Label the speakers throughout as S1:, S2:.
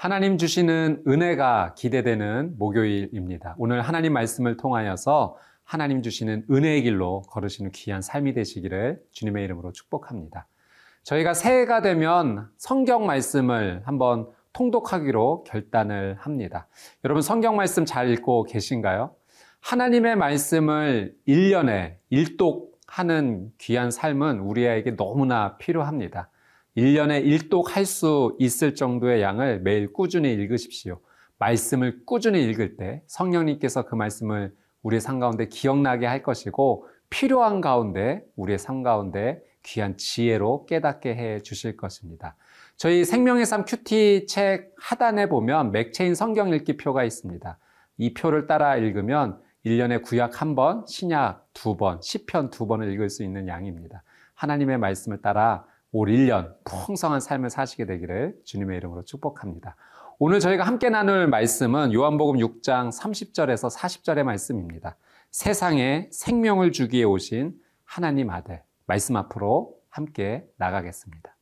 S1: 하나님 주시는 은혜가 기대되는 목요일입니다. 오늘 하나님 말씀을 통하여서 하나님 주시는 은혜의 길로 걸으시는 귀한 삶이 되시기를 주님의 이름으로 축복합니다. 저희가 새해가 되면 성경 말씀을 한번 통독하기로 결단을 합니다. 여러분 성경 말씀 잘 읽고 계신가요? 하나님의 말씀을 1년에 일독하는 귀한 삶은 우리에게 너무나 필요합니다. 1년에 일독할 수 있을 정도의 양을 매일 꾸준히 읽으십시오. 말씀을 꾸준히 읽을 때 성령님께서 그 말씀을 우리의 삶 가운데 기억나게 할 것이고 필요한 가운데 우리의 삶 가운데 귀한 지혜로 깨닫게 해 주실 것입니다. 저희 생명의 삶 QT 책 하단에 보면 맥체인 성경 읽기 표가 있습니다. 이 표를 따라 읽으면 1년에 구약 한 번, 신약 두 번, 시편 두 번을 읽을 수 있는 양입니다. 하나님의 말씀을 따라 올 1년 풍성한 삶을 사시게 되기를 주님의 이름으로 축복합니다. 오늘 저희가 함께 나눌 말씀은 요한복음 6장 30절에서 40절의 말씀입니다. 세상에 생명을 주기에 오신 하나님 아들 말씀 앞으로 함께 나가겠습니다.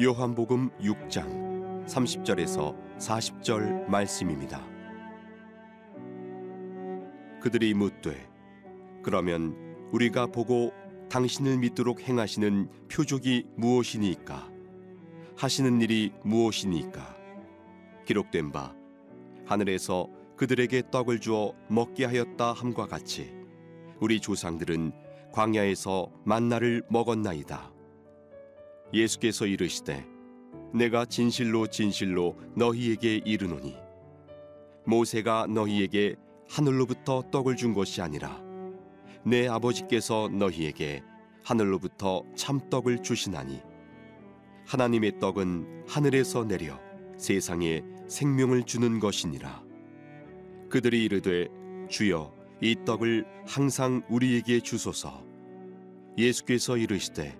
S2: 요한복음 6장 30절에서 40절 말씀입니다. 그들이 묻되 그러면 우리가 보고 당신을 믿도록 행하시는 표적이 무엇이니까? 하시는 일이 무엇이니까? 기록된 바 하늘에서 그들에게 떡을 주어 먹게 하였다 함과 같이 우리 조상들은 광야에서 만나를 먹었나이다. 예수께서 이르시되 내가 진실로 진실로 너희에게 이르노니 모세가 너희에게 하늘로부터 떡을 준 것이 아니라 내 아버지께서 너희에게 하늘로부터 참떡을 주시나니 하나님의 떡은 하늘에서 내려 세상에 생명을 주는 것이니라. 그들이 이르되 주여 이 떡을 항상 우리에게 주소서. 예수께서 이르시되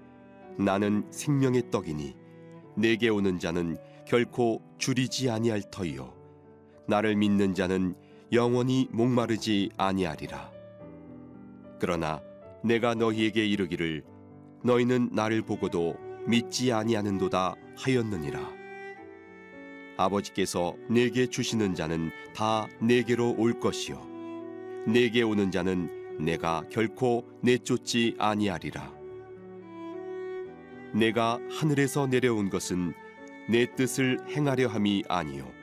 S2: 나는 생명의 떡이니 내게 오는 자는 결코 줄이지 아니할 터이요 나를 믿는 자는 영원히 목마르지 아니하리라. 그러나 내가 너희에게 이르기를 너희는 나를 보고도 믿지 아니하는도다 하였느니라. 아버지께서 내게 주시는 자는 다 내게로 올 것이요 내게 오는 자는 내가 결코 내쫓지 아니하리라. 내가 하늘에서 내려온 것은 내 뜻을 행하려 함이 아니요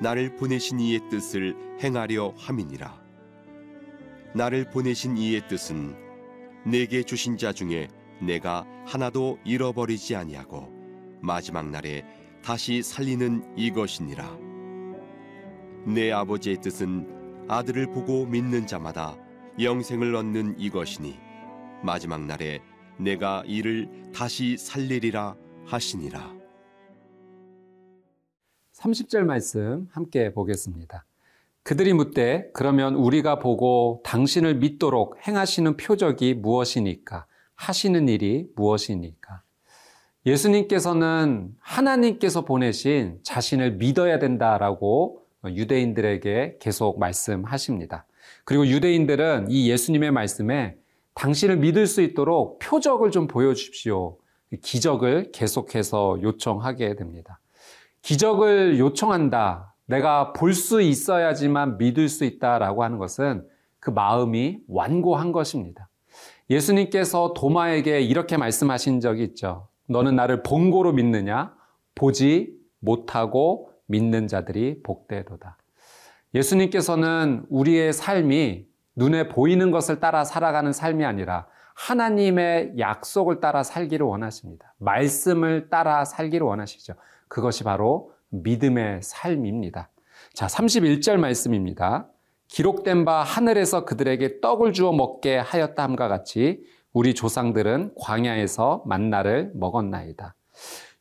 S2: 나를 보내신 이의 뜻을 행하려 함이니라. 나를 보내신 이의 뜻은 내게 주신 자 중에 내가 하나도 잃어버리지 아니하고 마지막 날에 다시 살리는 이것이니라. 내 아버지의 뜻은 아들을 보고 믿는 자마다 영생을 얻는 이것이니 마지막 날에 내가 이를 다시 살리리라 하시니라.
S1: 30절 말씀 함께 보겠습니다. 그들이 묻되 그러면 우리가 보고 당신을 믿도록 행하시는 표적이 무엇이니까 하시는 일이 무엇이니까 예수님께서는 하나님께서 보내신 자신을 믿어야 된다라고 유대인들에게 계속 말씀하십니다. 그리고 유대인들은 이 예수님의 말씀에 당신을 믿을 수 있도록 표적을 좀 보여주십시오. 기적을 계속해서 요청하게 됩니다. 기적을 요청한다. 내가 볼 수 있어야지만 믿을 수 있다라고 하는 것은 그 마음이 완고한 것입니다. 예수님께서 도마에게 이렇게 말씀하신 적이 있죠. 너는 나를 본고로 믿느냐? 보지 못하고 믿는 자들이 복되도다. 예수님께서는 우리의 삶이 눈에 보이는 것을 따라 살아가는 삶이 아니라 하나님의 약속을 따라 살기를 원하십니다. 말씀을 따라 살기를 원하시죠. 그것이 바로 믿음의 삶입니다. 자, 31절 말씀입니다. 기록된 바 하늘에서 그들에게 떡을 주어 먹게 하였다 함과 같이 우리 조상들은 광야에서 만나를 먹었나이다.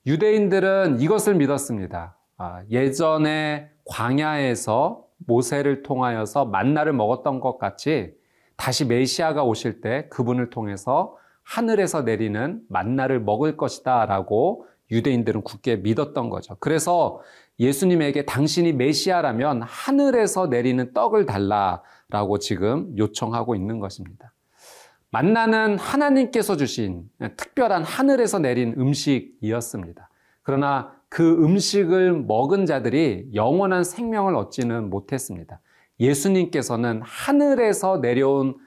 S1: 유대인들은 이것을 믿었습니다. 아, 예전에 광야에서 모세를 통하여서 만나를 먹었던 것 같이 다시 메시아가 오실 때 그분을 통해서 하늘에서 내리는 만나를 먹을 것이다 라고 유대인들은 굳게 믿었던 거죠. 그래서 예수님에게 당신이 메시아라면 하늘에서 내리는 떡을 달라라고 지금 요청하고 있는 것입니다. 만나는 하나님께서 주신 특별한 하늘에서 내린 음식이었습니다. 그러나 그 음식을 먹은 자들이 영원한 생명을 얻지는 못했습니다. 예수님께서는 하늘에서 내려온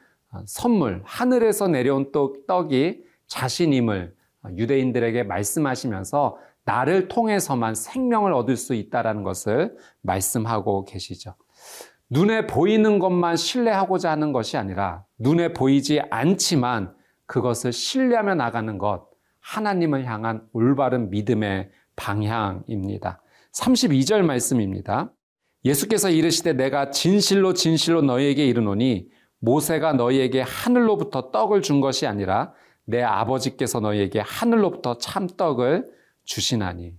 S1: 선물, 하늘에서 내려온 떡이 자신임을 유대인들에게 말씀하시면서 나를 통해서만 생명을 얻을 수 있다라는 것을 말씀하고 계시죠. 눈에 보이는 것만 신뢰하고자 하는 것이 아니라 눈에 보이지 않지만 그것을 신뢰하며 나가는 것, 하나님을 향한 올바른 믿음의 방향입니다. 32절 말씀입니다. 예수께서 이르시되 내가 진실로 진실로 너희에게 이르노니 모세가 너희에게 하늘로부터 떡을 준 것이 아니라 내 아버지께서 너희에게 하늘로부터 참떡을 주시나니.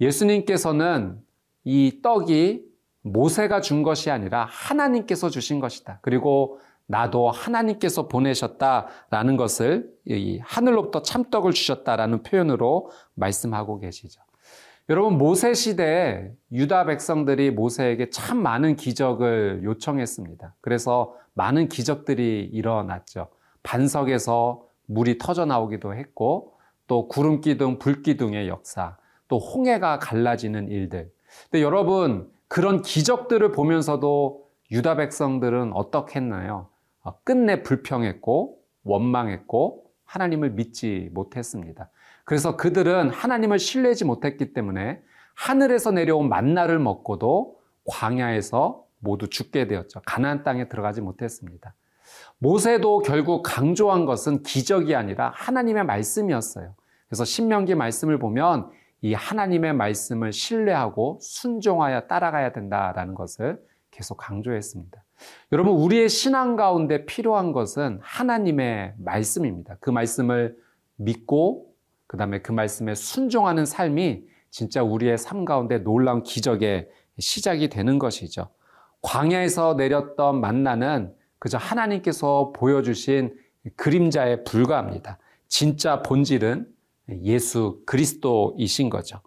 S1: 예수님께서는 이 떡이 모세가 준 것이 아니라 하나님께서 주신 것이다. 그리고 나도 하나님께서 보내셨다라는 것을 하늘로부터 참떡을 주셨다라는 표현으로 말씀하고 계시죠. 여러분 모세 시대에 유다 백성들이 모세에게 참 많은 기적을 요청했습니다. 그래서 많은 기적들이 일어났죠. 반석에서 물이 터져 나오기도 했고 또 구름 기둥, 불 기둥의 역사, 또 홍해가 갈라지는 일들. 근데 여러분 그런 기적들을 보면서도 유다 백성들은 어떻게 했나요? 어, 끝내 불평했고 원망했고 하나님을 믿지 못했습니다. 그래서 그들은 하나님을 신뢰하지 못했기 때문에 하늘에서 내려온 만나를 먹고도 광야에서 모두 죽게 되었죠. 가나안 땅에 들어가지 못했습니다. 모세도 결국 강조한 것은 기적이 아니라 하나님의 말씀이었어요. 그래서 신명기 말씀을 보면 이 하나님의 말씀을 신뢰하고 순종하여 따라가야 된다라는 것을 계속 강조했습니다. 여러분, 우리의 신앙 가운데 필요한 것은 하나님의 말씀입니다. 그 말씀을 믿고 그 다음에 그 말씀에 순종하는 삶이 진짜 우리의 삶 가운데 놀라운 기적의 시작이 되는 것이죠. 광야에서 내렸던 만나는 그저 하나님께서 보여주신 그림자에 불과합니다. 진짜 본질은 예수 그리스도이신 거죠.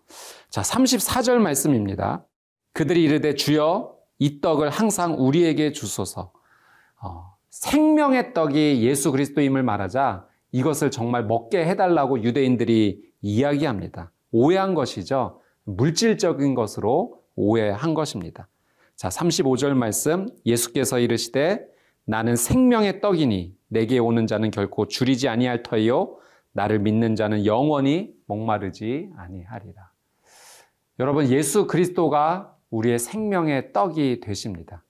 S1: 자, 34절 말씀입니다. 그들이 이르되 주여 이 떡을 항상 우리에게 주소서. 어, 생명의 떡이 예수 그리스도임을 말하자 이것을 정말 먹게 해달라고 유대인들이 이야기합니다. 오해한 것이죠. 물질적인 것으로 오해한 것입니다. 자, 35절 말씀 예수께서 이르시되 나는 생명의 떡이니 내게 오는 자는 결코 줄이지 아니할 터이요 나를 믿는 자는 영원히 목마르지 아니하리라. 여러분 예수 그리스도가 우리의 생명의 떡이 되십니다.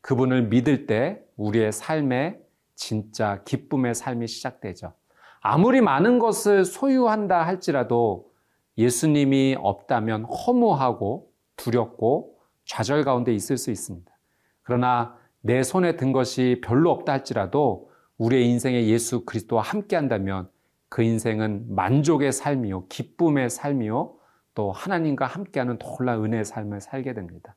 S1: 그분을 믿을 때 우리의 삶에 진짜 기쁨의 삶이 시작되죠. 아무리 많은 것을 소유한다 할지라도 예수님이 없다면 허무하고 두렵고 좌절 가운데 있을 수 있습니다. 그러나 내 손에 든 것이 별로 없다 할지라도 우리의 인생에 예수 그리스도와 함께 한다면 그 인생은 만족의 삶이요, 기쁨의 삶이요, 또 하나님과 함께하는 놀라운 은혜의 삶을 살게 됩니다.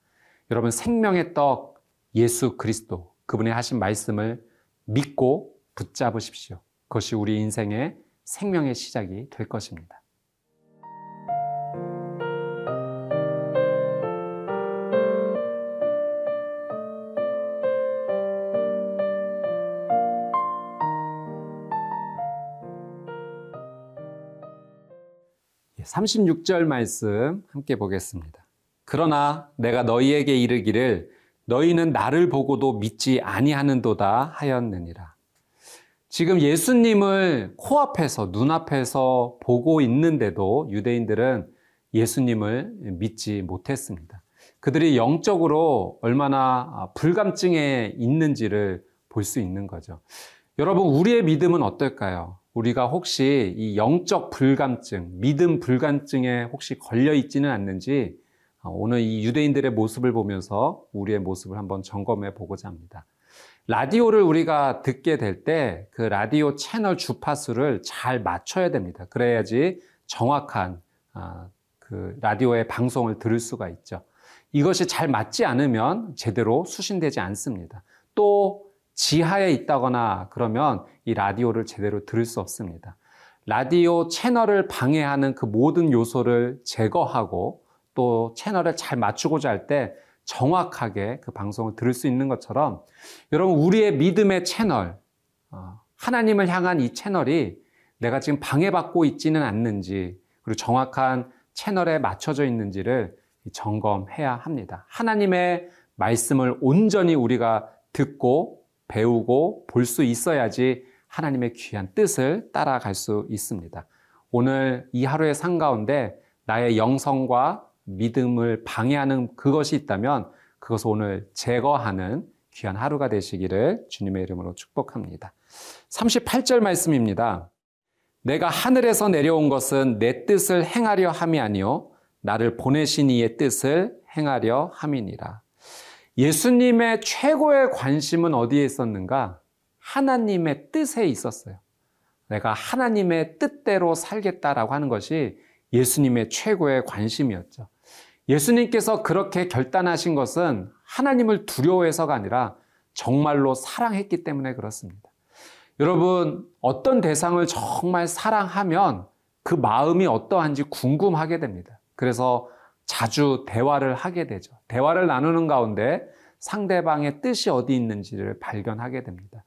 S1: 여러분 생명의 떡 예수 그리스도 그분의 하신 말씀을 믿고 붙잡으십시오. 그것이 우리 인생의 생명의 시작이 될 것입니다. 36절 말씀 함께 보겠습니다. 그러나 내가 너희에게 이르기를 너희는 나를 보고도 믿지 아니하는도다 하였느니라. 지금 예수님을 코앞에서 눈앞에서 보고 있는데도 유대인들은 예수님을 믿지 못했습니다. 그들이 영적으로 얼마나 불감증에 있는지를 볼 수 있는 거죠. 여러분, 우리의 믿음은 어떨까요? 우리가 혹시 이 영적 불감증, 믿음 불감증에 혹시 걸려 있지는 않는지 어, 오늘 이 유대인들의 모습을 보면서 우리의 모습을 한번 점검해 보고자 합니다. 라디오를 우리가 듣게 될 때 그 라디오 채널 주파수를 잘 맞춰야 됩니다. 그래야지 정확한 아, 그 라디오의 방송을 들을 수가 있죠. 이것이 잘 맞지 않으면 제대로 수신되지 않습니다. 또 지하에 있다거나 그러면 이 라디오를 제대로 들을 수 없습니다. 라디오 채널을 방해하는 그 모든 요소를 제거하고 또 채널을 잘 맞추고자 할 때 정확하게 그 방송을 들을 수 있는 것처럼 여러분 우리의 믿음의 채널 어, 하나님을 향한 이 채널이 내가 지금 방해받고 있지는 않는지, 그리고 정확한 채널에 맞춰져 있는지를 점검해야 합니다. 하나님의 말씀을 온전히 우리가 듣고 배우고 볼 수 있어야지 하나님의 귀한 뜻을 따라갈 수 있습니다. 오늘 이 하루의 상 가운데 나의 영성과 믿음을 방해하는 그것이 있다면 그것을 오늘 제거하는 귀한 하루가 되시기를 주님의 이름으로 축복합니다. 38절 말씀입니다. 내가 하늘에서 내려온 것은 내 뜻을 행하려 함이 아니요 나를 보내신 이의 뜻을 행하려 함이니라. 예수님의 최고의 관심은 어디에 있었는가? 하나님의 뜻에 있었어요. 내가 하나님의 뜻대로 살겠다라고 하는 것이 예수님의 최고의 관심이었죠. 예수님께서 그렇게 결단하신 것은 하나님을 두려워해서가 아니라 정말로 사랑했기 때문에 그렇습니다. 여러분, 어떤 대상을 정말 사랑하면 그 마음이 어떠한지 궁금하게 됩니다. 그래서 자주 대화를 하게 되죠. 대화를 나누는 가운데 상대방의 뜻이 어디 있는지를 발견하게 됩니다.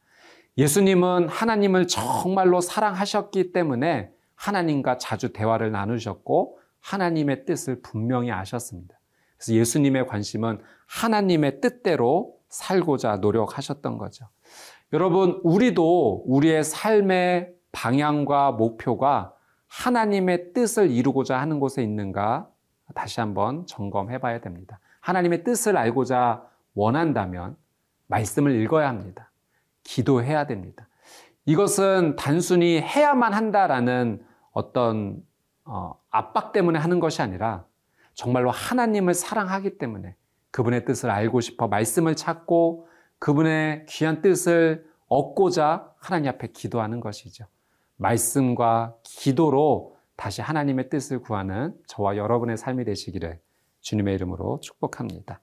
S1: 예수님은 하나님을 정말로 사랑하셨기 때문에 하나님과 자주 대화를 나누셨고 하나님의 뜻을 분명히 아셨습니다. 그래서 예수님의 관심은 하나님의 뜻대로 살고자 노력하셨던 거죠. 여러분, 우리도 우리의 삶의 방향과 목표가 하나님의 뜻을 이루고자 하는 곳에 있는가 다시 한번 점검해 봐야 됩니다. 하나님의 뜻을 알고자 원한다면 말씀을 읽어야 합니다. 기도해야 됩니다. 이것은 단순히 해야만 한다라는 어떤 어, 압박 때문에 하는 것이 아니라 정말로 하나님을 사랑하기 때문에 그분의 뜻을 알고 싶어 말씀을 찾고 그분의 귀한 뜻을 얻고자 하나님 앞에 기도하는 것이죠. 말씀과 기도로 다시 하나님의 뜻을 구하는 저와 여러분의 삶이 되시기를 주님의 이름으로 축복합니다.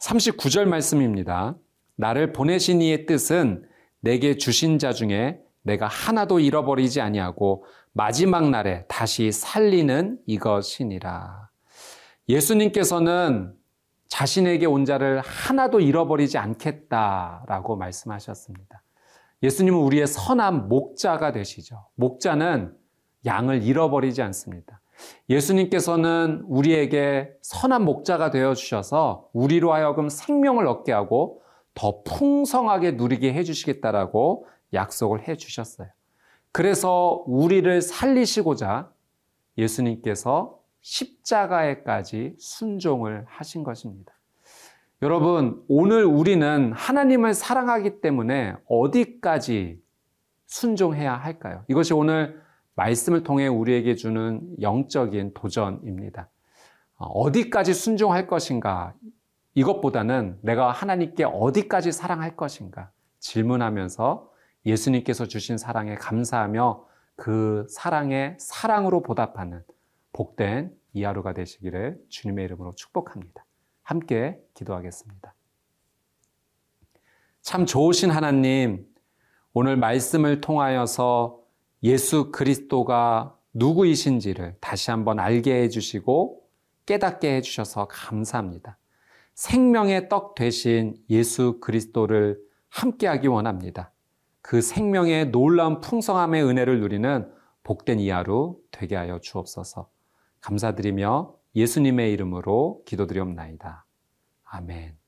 S1: 39절 말씀입니다. 나를 보내신 이의 뜻은 내게 주신 자 중에 내가 하나도 잃어버리지 아니하고 마지막 날에 다시 살리는 이것이니라. 예수님께서는 자신에게 온 자를 하나도 잃어버리지 않겠다라고 말씀하셨습니다. 예수님은 우리의 선한 목자가 되시죠. 목자는 양을 잃어버리지 않습니다. 예수님께서는 우리에게 선한 목자가 되어 주셔서 우리로 하여금 생명을 얻게 하고 더 풍성하게 누리게 해 주시겠다라고 약속을 해 주셨어요. 그래서 우리를 살리시고자 예수님께서 십자가에까지 순종을 하신 것입니다. 여러분, 오늘 우리는 하나님을 사랑하기 때문에 어디까지 순종해야 할까요? 이것이 오늘 말씀을 통해 우리에게 주는 영적인 도전입니다. 어디까지 순종할 것인가? 이것보다는 내가 하나님께 어디까지 사랑할 것인가? 질문하면서 예수님께서 주신 사랑에 감사하며 그 사랑에 사랑으로 보답하는 복된 이 하루가 되시기를 주님의 이름으로 축복합니다. 함께 기도하겠습니다. 참 좋으신 하나님, 오늘 말씀을 통하여서 예수 그리스도가 누구이신지를 다시 한번 알게 해주시고 깨닫게 해주셔서 감사합니다. 생명의 떡 되신 예수 그리스도를 함께하기 원합니다. 그 생명의 놀라운 풍성함의 은혜를 누리는 복된 이 하루 되게 하여 주옵소서. 감사드리며 예수님의 이름으로 기도드리옵나이다. 아멘.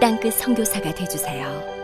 S3: 땅끝 성교사가 되주세요